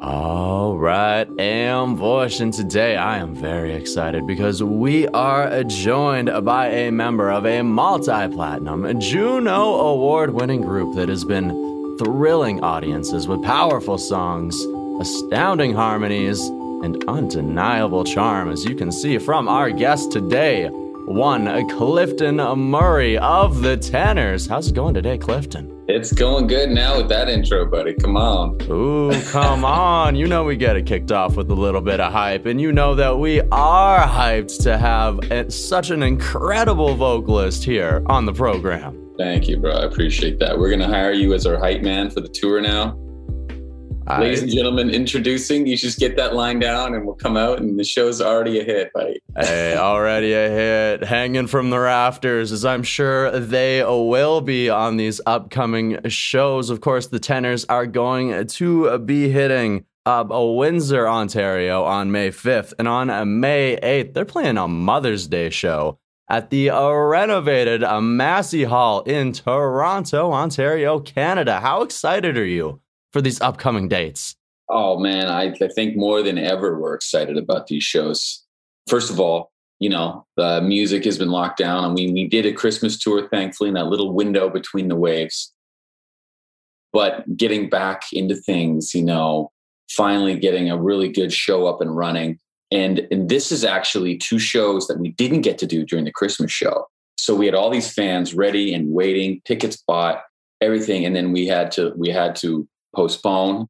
All right, Am Voice, and today I am very excited because we are joined by a member of a multi platinum Juno award winning group that has been thrilling audiences with powerful songs, astounding harmonies, and undeniable charm, as you can see from our guest today one Clifton Murray of the Tenors. How's it going today, Clifton? It's going good now with that intro, buddy. Come on. Ooh, come on. You know we get it kicked off with a little bit of hype, and you know that we are hyped to have such an incredible vocalist here on the program. Thank you, bro. I appreciate that. We're going to hire you as our hype man for the tour now. I, Ladies and gentlemen, introducing. You just get that line down and we'll come out, and the show's already a hit, buddy. hey, already a hit. Hanging from the rafters, as I'm sure they will be on these upcoming shows. Of course, the tenors are going to be hitting uh, Windsor, Ontario on May 5th. And on May 8th, they're playing a Mother's Day show at the uh, renovated uh, Massey Hall in Toronto, Ontario, Canada. How excited are you? For these upcoming dates? Oh man, I, I think more than ever we're excited about these shows. First of all, you know, the music has been locked down and we, we did a Christmas tour, thankfully, in that little window between the waves. But getting back into things, you know, finally getting a really good show up and running. And, and this is actually two shows that we didn't get to do during the Christmas show. So we had all these fans ready and waiting, tickets bought, everything. And then we had to, we had to postpone.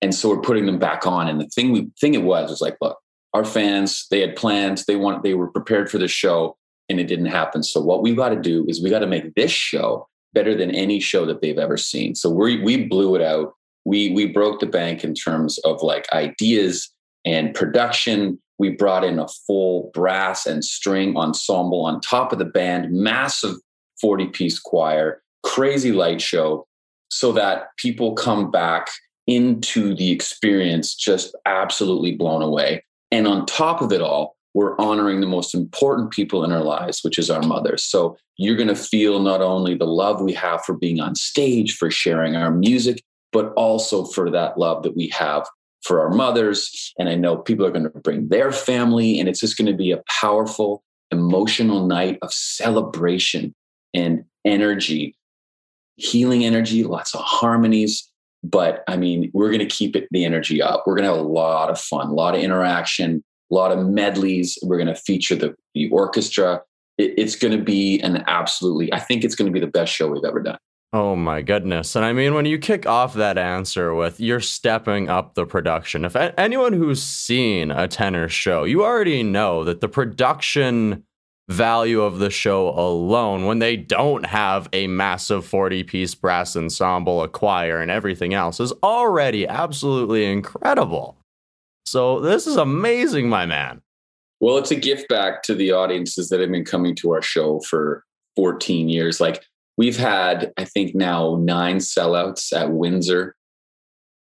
And so we're putting them back on. And the thing we thing it was was like, look, our fans, they had plans, they want they were prepared for the show, and it didn't happen. So what we got to do is we got to make this show better than any show that they've ever seen. So we we blew it out. We we broke the bank in terms of like ideas and production. We brought in a full brass and string ensemble on top of the band, massive 40 piece choir, crazy light show so that people come back into the experience just absolutely blown away. And on top of it all, we're honoring the most important people in our lives, which is our mothers. So you're going to feel not only the love we have for being on stage, for sharing our music, but also for that love that we have for our mothers. And I know people are going to bring their family, and it's just going to be a powerful, emotional night of celebration and energy healing energy, lots of harmonies. But I mean, we're going to keep it the energy up. We're going to have a lot of fun, a lot of interaction, a lot of medleys. We're going to feature the, the orchestra. It, it's going to be an absolutely, I think it's going to be the best show we've ever done. Oh my goodness. And I mean, when you kick off that answer with you're stepping up the production, if anyone who's seen a tenor show, you already know that the production value of the show alone when they don't have a massive 40 piece brass ensemble, a choir, and everything else is already absolutely incredible. So, this is amazing, my man. Well, it's a gift back to the audiences that have been coming to our show for 14 years. Like, we've had, I think, now nine sellouts at Windsor,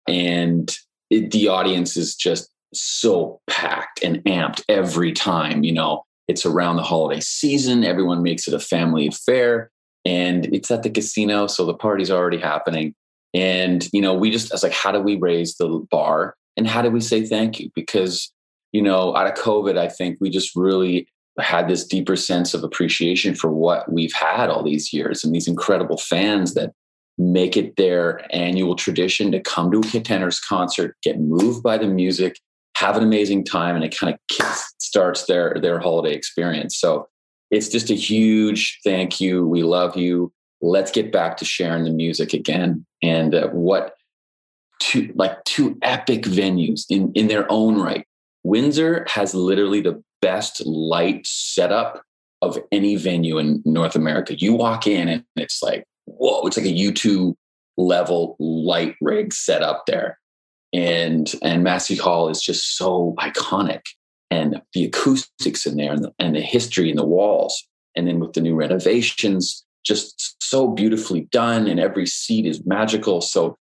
and it, the audience is just so packed and amped every time, you know it's around the holiday season. Everyone makes it a family affair and it's at the casino. So the party's already happening. And, you know, we just, I was like, how do we raise the bar and how do we say thank you? Because, you know, out of COVID, I think we just really had this deeper sense of appreciation for what we've had all these years and these incredible fans that make it their annual tradition to come to a tenors concert, get moved by the music, have an amazing time, and it kind of starts their their holiday experience. So it's just a huge thank you. We love you. Let's get back to sharing the music again. And uh, what two like two epic venues in in their own right. Windsor has literally the best light setup of any venue in North America. You walk in and it's like, whoa, it's like a U2 level light rig set up there and and Massey Hall is just so iconic, and the acoustics in there, and the, and the history in the walls, and then with the new renovations, just so beautifully done, and every seat is magical. So,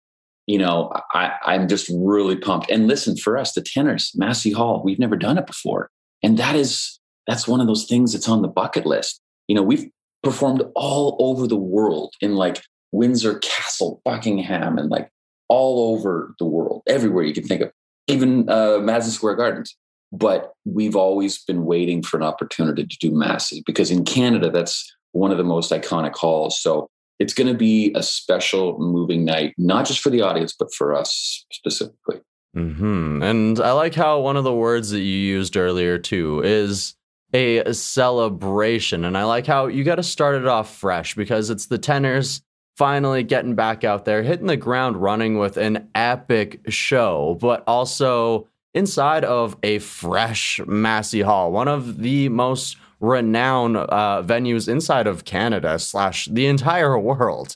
you know, I, I'm just really pumped. And listen, for us, the tenors, Massey Hall, we've never done it before, and that is that's one of those things that's on the bucket list. You know, we've performed all over the world in like Windsor Castle, Buckingham, and like all over the world, everywhere you can think of. even uh, Madison Square Gardens. But we've always been waiting for an opportunity to do Massey because in Canada, that's one of the most iconic halls. So it's going to be a special moving night, not just for the audience, but for us specifically. Mm-hmm. And I like how one of the words that you used earlier too is a celebration. And I like how you got to start it off fresh because it's the tenors finally getting back out there, hitting the ground running with an epic show, but also inside of a fresh Massey Hall, one of the most renowned uh, venues inside of Canada slash the entire world.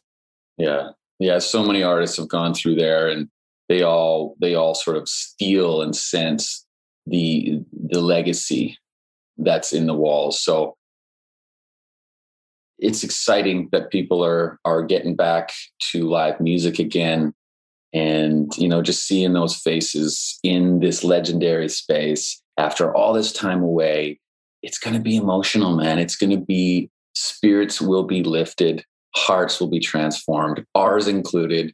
Yeah, yeah. So many artists have gone through there, and they all they all sort of steal and sense the the legacy that's in the walls. So it's exciting that people are are getting back to live music again and you know just seeing those faces in this legendary space after all this time away it's going to be emotional man. It's going to be spirits will be lifted hearts will be transformed ours included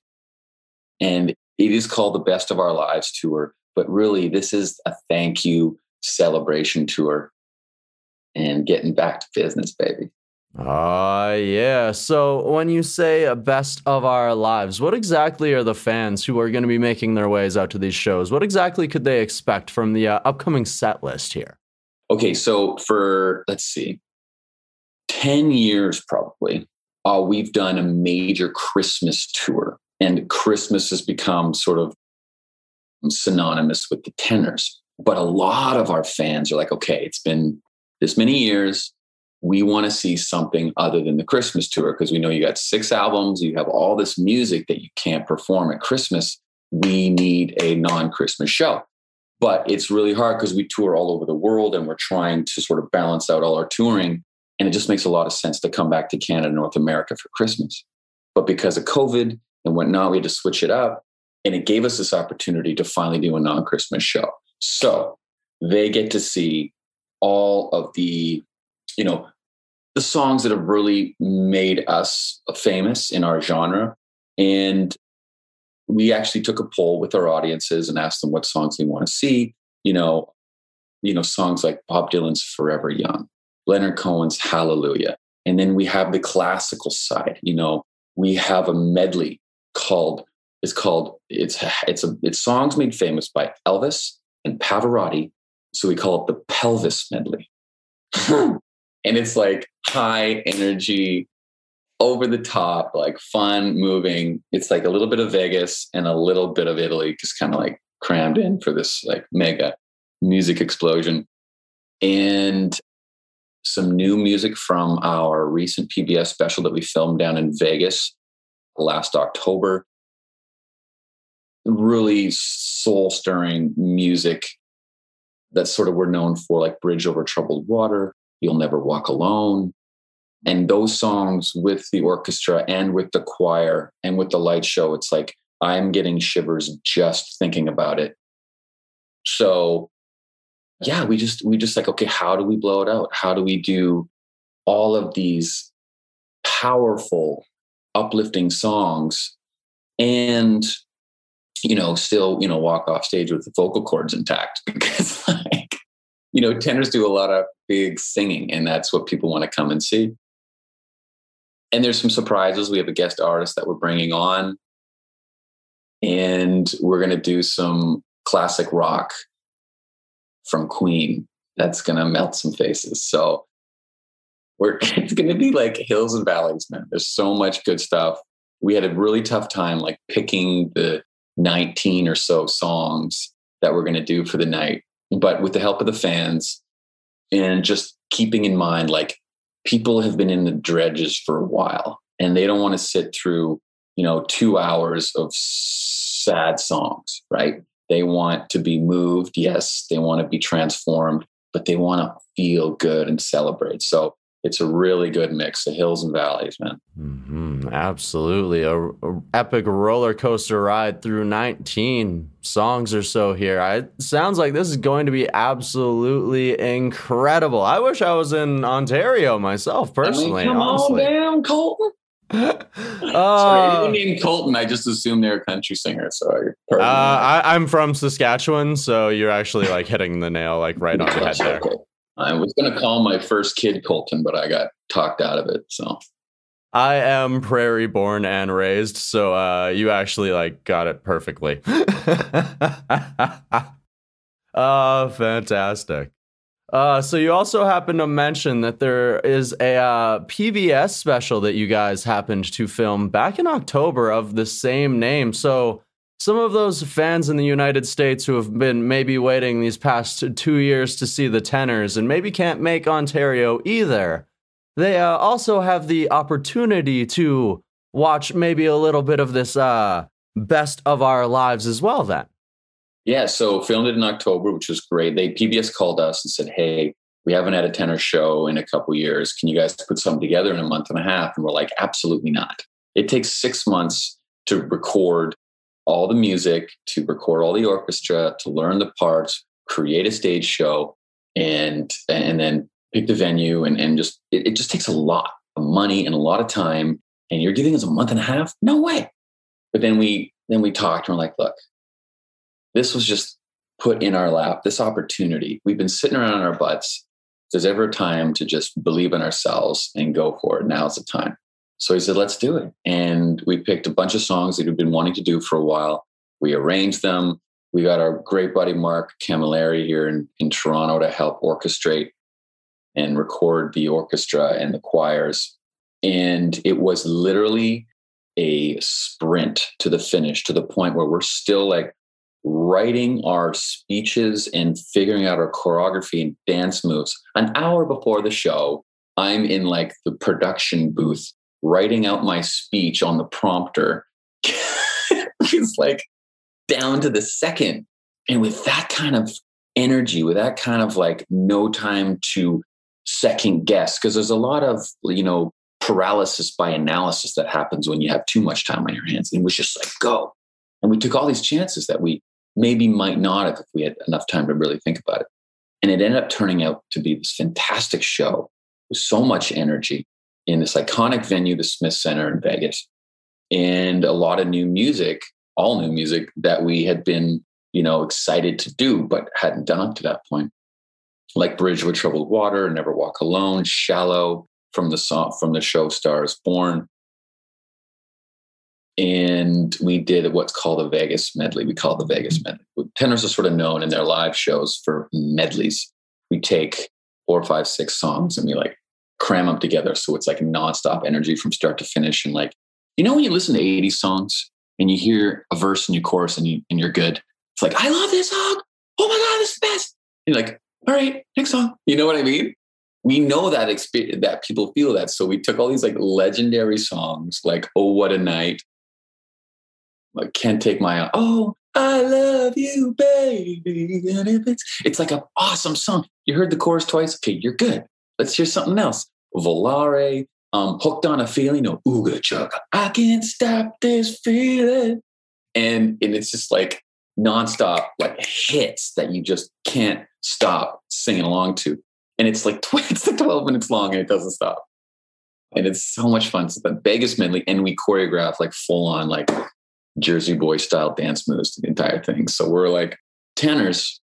and it is called the best of our lives tour but really this is a thank you celebration tour and getting back to business baby Ah, uh, yeah. So when you say best of our lives, what exactly are the fans who are going to be making their ways out to these shows? What exactly could they expect from the uh, upcoming set list here? Okay, so for let's see, ten years probably, uh, we've done a major Christmas tour, and Christmas has become sort of synonymous with the tenors. But a lot of our fans are like, okay, it's been this many years we want to see something other than the Christmas tour because we know you got six albums, you have all this music that you can't perform at Christmas. We need a non Christmas show. But it's really hard because we tour all over the world and we're trying to sort of balance out all our touring. And it just makes a lot of sense to come back to Canada, North America for Christmas. But because of COVID and whatnot, we had to switch it up. And it gave us this opportunity to finally do a non Christmas show. So they get to see all of the you know, the songs that have really made us famous in our genre. And we actually took a poll with our audiences and asked them what songs they want to see. You know, you know, songs like Bob Dylan's Forever Young, Leonard Cohen's Hallelujah. And then we have the classical side, you know, we have a medley called it's called it's it's a it's songs made famous by Elvis and Pavarotti. So we call it the Pelvis medley. and it's like high energy over the top like fun moving. It's like a little bit of vegas and a little bit of italy just kind of like crammed in for this like mega music explosion. And some new music from our recent pbs special that we filmed down in vegas last october. Really soul stirring music that sort of we're known for like bridge over troubled water You'll Never Walk Alone. And those songs with the orchestra and with the choir and with the light show, it's like I'm getting shivers just thinking about it. So yeah, we just we just like, okay, how do we blow it out? How do we do all of these powerful, uplifting songs and you know, still, you know, walk off stage with the vocal cords intact because like you know, tenors do a lot of big singing, and that's what people want to come and see. And there's some surprises. We have a guest artist that we're bringing on, and we're going to do some classic rock from Queen. That's going to melt some faces. So we're it's going to be like hills and valleys, man. There's so much good stuff. We had a really tough time like picking the 19 or so songs that we're going to do for the night but with the help of the fans and just keeping in mind like people have been in the dredges for a while and they don't want to sit through you know two hours of sad songs right? They want to be moved yes they want to be transformed but they want to feel good and celebrate. So it's a really good mix of hills and valleys, man. Mm-hmm. Absolutely, a, a, epic roller coaster ride through 19 songs or so here. It sounds like this is going to be absolutely incredible. I wish I was in Ontario myself, personally. I mean, come honestly. on down, Colton. Uh, Sorry, named Colton, I just assumed they're a country singer. So uh, I, am from Saskatchewan, so you're actually like hitting the nail like right on the head there. I was gonna call my first kid Colton, but I got talked out of it. So I am prairie born and raised, so uh, you actually like got it perfectly. oh, fantastic. Uh, so you also happen to mention that there is a uh, PBS special that you guys happened to film back in October of the same name. So some of those fans in the United States who have been maybe waiting these past two years to see the tenors and maybe can't make Ontario either, they uh, also have the opportunity to watch maybe a little bit of this uh, best of our lives as well. Then. Yeah, so filmed it in October, which was great. They PBS called us and said, "Hey, we haven't had a tenor show in a couple years. Can you guys put something together in a month and a half?" And we're like, "Absolutely not. It takes six months to record all the music, to record all the orchestra, to learn the parts, create a stage show, and and then pick the venue, and and just it, it just takes a lot of money and a lot of time. And you're giving us a month and a half? No way." But then we then we talked and we're like, "Look, this was just put in our lap, this opportunity. We've been sitting around on our butts. If there's ever a time to just believe in ourselves and go for it, now's the time. So he said, let's do it. And we picked a bunch of songs that we've been wanting to do for a while. We arranged them. We got our great buddy Mark Camilleri here in, in Toronto to help orchestrate and record the orchestra and the choirs. And it was literally a sprint to the finish to the point where we're still like writing our speeches and figuring out our choreography and dance moves an hour before the show i'm in like the production booth writing out my speech on the prompter it's like down to the second. And with that kind of energy with that kind of like no time to second guess because there's a lot of you know paralysis by analysis that happens when you have too much time on your hands. And it was just like go. And we took all these chances that we maybe might not have if we had enough time to really think about it. And it ended up turning out to be this fantastic show with so much energy in this iconic venue, the Smith Center in Vegas, and a lot of new music, all new music that we had been, you know, excited to do, but hadn't done up to that point. Like Bridge with Troubled Water, Never Walk Alone, Shallow from the song from the show Stars Born, and we did what's called a Vegas medley. We call it the Vegas medley. Tenors are sort of known in their live shows for medleys. We take four, five, six songs and we like cram them together. So it's like nonstop energy from start to finish. And like, you know, when you listen to 80s songs and you hear a verse and your chorus and, you, and you're good, it's like, I love this song. Oh my God, this is the best. And you're like, all right, next song. You know what I mean? We know that experience that people feel that. So we took all these like legendary songs like Oh What a Night I can't take my oh I love you, baby. And if it's it's like an awesome song. You heard the chorus twice. Okay, you're good. Let's hear something else. Volare, um, hooked on a feeling of ooga chugga. I can't stop this feeling. And and it's just like nonstop like hits that you just can't stop singing along to. And it's like it's like 12 minutes long and it doesn't stop. And it's so much fun. It's the Vegas medley, and we choreograph like full on like Jersey Boy style dance moves to the entire thing. So we're like tenors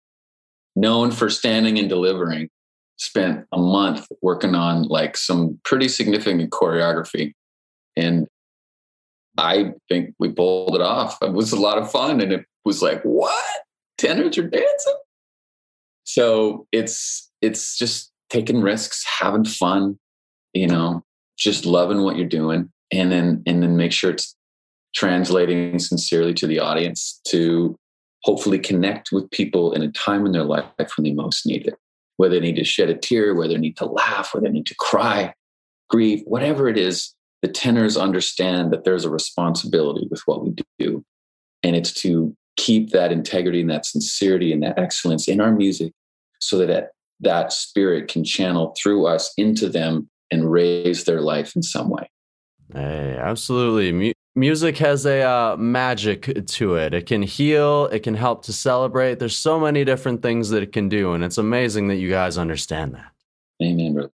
known for standing and delivering, spent a month working on like some pretty significant choreography. And I think we pulled it off. It was a lot of fun. And it was like, what? Tenors are dancing? So it's it's just taking risks, having fun, you know, just loving what you're doing. And then and then make sure it's translating sincerely to the audience to hopefully connect with people in a time in their life when they most need it. Whether they need to shed a tear, whether they need to laugh, whether they need to cry, grieve, whatever it is, the tenors understand that there's a responsibility with what we do. And it's to keep that integrity and that sincerity and that excellence in our music so that that, that spirit can channel through us into them and raise their life in some way. Hey, absolutely music has a uh, magic to it. It can heal, it can help to celebrate. There's so many different things that it can do, and it's amazing that you guys understand that. Amen, brother.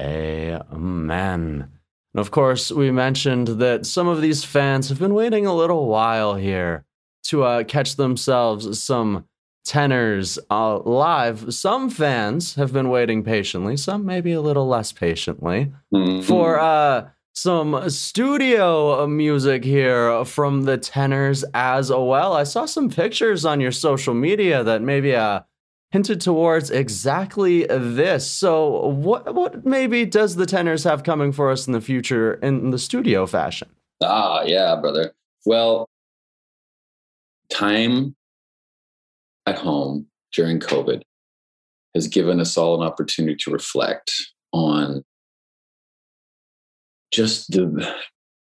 Amen. And of course, we mentioned that some of these fans have been waiting a little while here to uh, catch themselves some tenors uh, live. Some fans have been waiting patiently, some maybe a little less patiently, mm-hmm. for uh, some studio music here from the tenors as well. I saw some pictures on your social media that maybe uh, hinted towards exactly this. So, what what maybe does the tenors have coming for us in the future in the studio fashion? Ah, yeah, brother. Well, time at home during COVID has given us all an opportunity to reflect on just the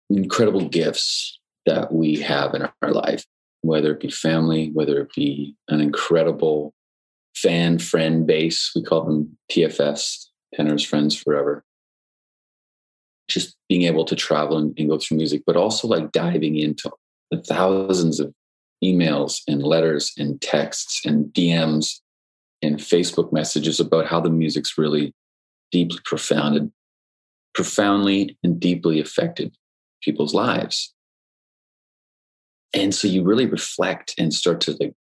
incredible gifts that we have in our life, whether it be family, whether it be an incredible fan friend base. We call them PFS, Tenors Friends Forever. Just being able to travel and, and go through music, but also like diving into the thousands of emails and letters and texts and DMs and Facebook messages about how the music's really deeply profounded, profoundly and deeply affected people's lives. And so you really reflect and start to like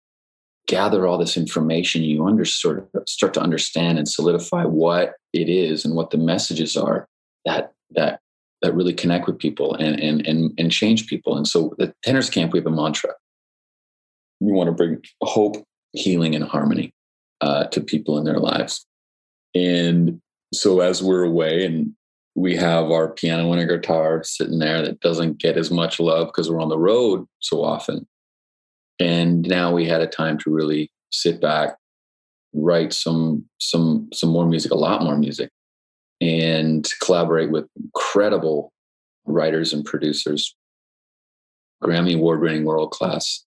gather all this information. You under, sort of start to understand and solidify what it is and what the messages are that that that really connect with people and and and, and change people. And so the tenors camp, we have a mantra we want to bring hope, healing, and harmony uh, to people in their lives. And so as we're away and we have our piano and a guitar sitting there that doesn't get as much love because we're on the road so often. And now we had a time to really sit back, write some some some more music, a lot more music, and collaborate with incredible writers and producers, Grammy award winning world class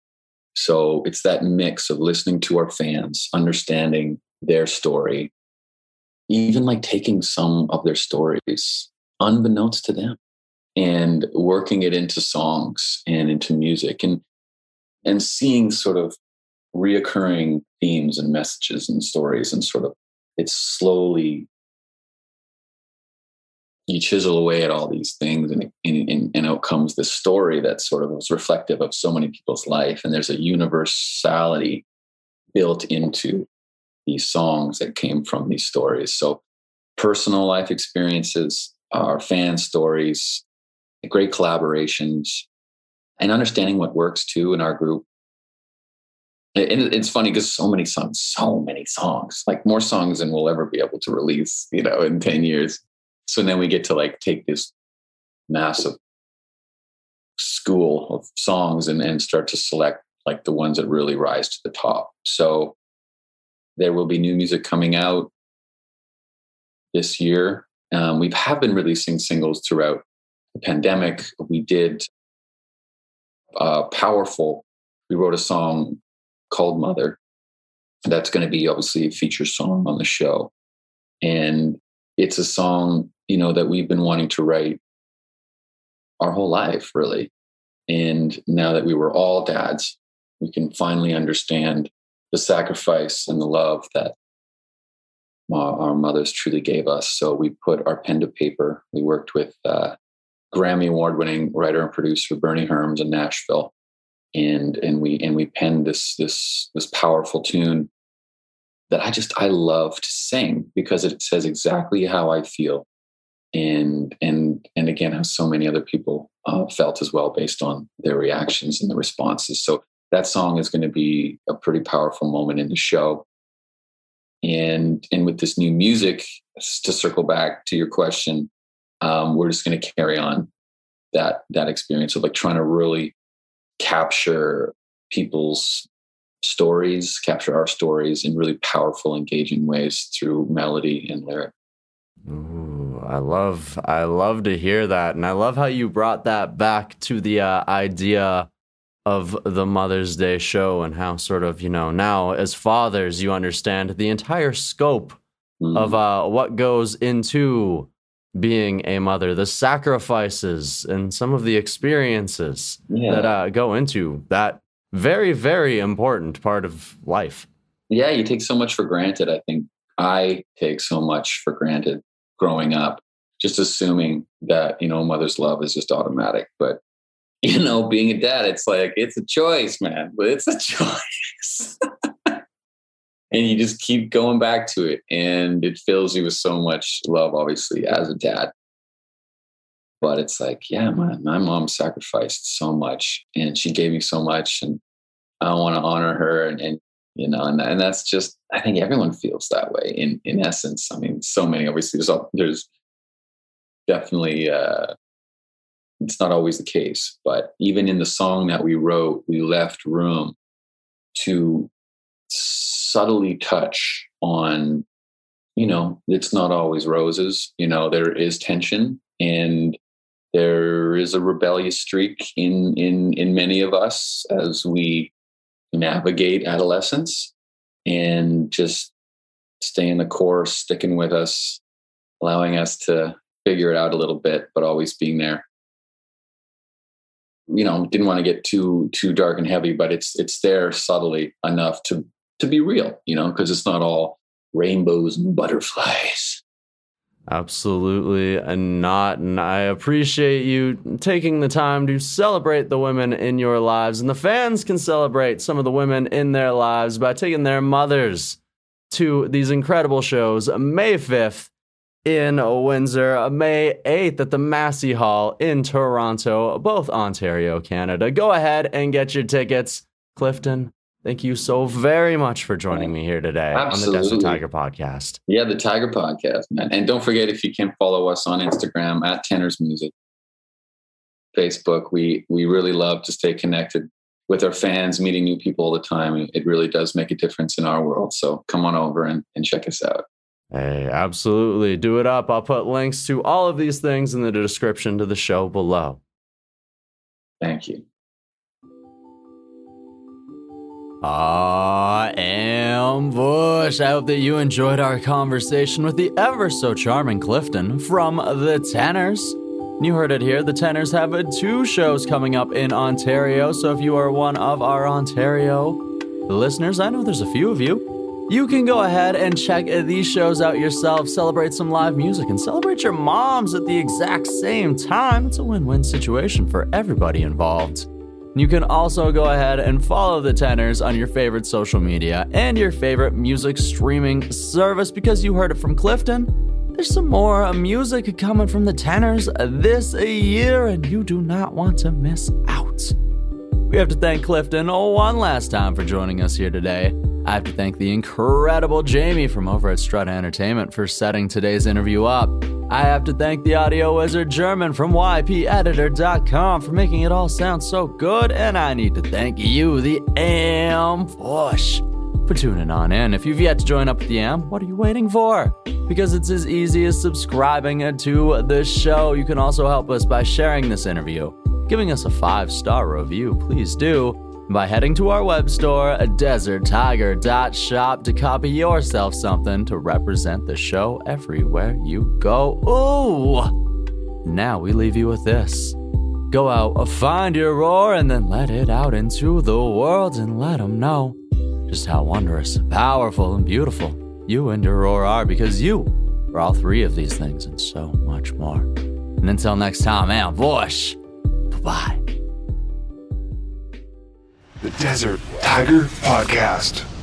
so it's that mix of listening to our fans, understanding their story, even like taking some of their stories unbeknownst to them and working it into songs and into music and and seeing sort of reoccurring themes and messages and stories and sort of it's slowly you chisel away at all these things and, and, and out comes this story that sort of was reflective of so many people's life and there's a universality built into these songs that came from these stories. So personal life experiences our fan stories great collaborations and understanding what works too in our group. And it's funny because so many songs so many songs like more songs than we'll ever be able to release you know in 10 years. So then we get to like take this massive school of songs and, and start to select like the ones that really rise to the top. So there will be new music coming out this year. Um, we have been releasing singles throughout the pandemic. We did uh, powerful. We wrote a song called Mother. That's going to be obviously a feature song on the show. And it's a song you know that we've been wanting to write our whole life really and now that we were all dads we can finally understand the sacrifice and the love that our mothers truly gave us. So we put our pen to paper. We worked with uh, grammy award winning writer and producer bernie herms in nashville. And and we and we penned this this this powerful tune that i just i love to sing because it says exactly how i feel. And and and again how so many other people uh, felt as well based on their reactions and the responses. So that song is going to be a pretty powerful moment in the show. And and with this new music to circle back to your question um, we're just going to carry on that that experience of like trying to really capture people's stories capture our stories in really powerful engaging ways through melody and lyric Ooh, I love I love to hear that, and I love how you brought that back to the uh, idea of the Mother's Day show and how sort of you know now as fathers you understand the entire scope mm. of uh, what goes into being a mother, the sacrifices and some of the experiences yeah. that uh, go into that very very important part of life. Yeah, you take so much for granted. I think I take so much for granted growing up just assuming that you know mother's love is just automatic but you know being a dad it's like it's a choice man but it's a choice. And you just keep going back to it and it fills you with so much love obviously as a dad. But it's like yeah my, my mom sacrificed so much and she gave me so much and i want to honor her and, and you know and, and that's just i think everyone feels that way in in essence. I mean so many obviously there's there's definitely uh it's not always the case but even in the song that we wrote we left room to subtly touch on you know it's not always roses you know there is tension and there is a rebellious streak in in in many of us as we navigate adolescence and just staying the course, sticking with us, allowing us to figure it out a little bit, but always being there. You know, didn't want to get too too dark and heavy, but it's it's there subtly enough to to be real, you know, because it's not all rainbows and butterflies. Absolutely and not. And I appreciate you taking the time to celebrate the women in your lives. And the fans can celebrate some of the women in their lives by taking their mothers to these incredible shows May 5th in Windsor, May 8th at the Massey Hall in Toronto, both Ontario, Canada. Go ahead and get your tickets. Clifton, Thank you so very much for joining me here today Absolutely. on the Desert Tiger podcast. Yeah, the Tiger podcast, man. And don't forget if you can follow us on Instagram at Tenors Music, Facebook. We we really love to stay connected with our fans, meeting new people all the time. It really does make a difference in our world. So come on over and, and check us out. Hey, absolutely. Do it up. I'll put links to all of these things in the description to the show below. Thank you. I am Bush. I hope that you enjoyed our conversation with the ever so charming Clifton from the Tenors. You heard it here. The Tenors have two shows coming up in Ontario. So if you are one of our Ontario listeners, I know there's a few of you. You can go ahead and check these shows out yourself, celebrate some live music, and celebrate your moms at the exact same time. It's a win win situation for everybody involved. You can also go ahead and follow the Tenors on your favorite social media and your favorite music streaming service because you heard it from Clifton. There's some more music coming from the Tenors this year, and you do not want to miss out. We have to thank Clifton one last time for joining us here today. I have to thank the incredible Jamie from over at Strut Entertainment for setting today's interview up. I have to thank the audio wizard German from YPEditor.com for making it all sound so good, and I need to thank you, the Ambush, for tuning on in. If you've yet to join up with the Am, what are you waiting for? Because it's as easy as subscribing to the show. You can also help us by sharing this interview, giving us a five star review, please do by heading to our web store, deserttiger.shop, to copy yourself something to represent the show everywhere you go. Ooh! Now we leave you with this. Go out, find your roar, and then let it out into the world and let them know just how wondrous, powerful, and beautiful you and your roar are because you are all three of these things and so much more. And until next time, man, Bush. Bye bye. The Desert Tiger Podcast.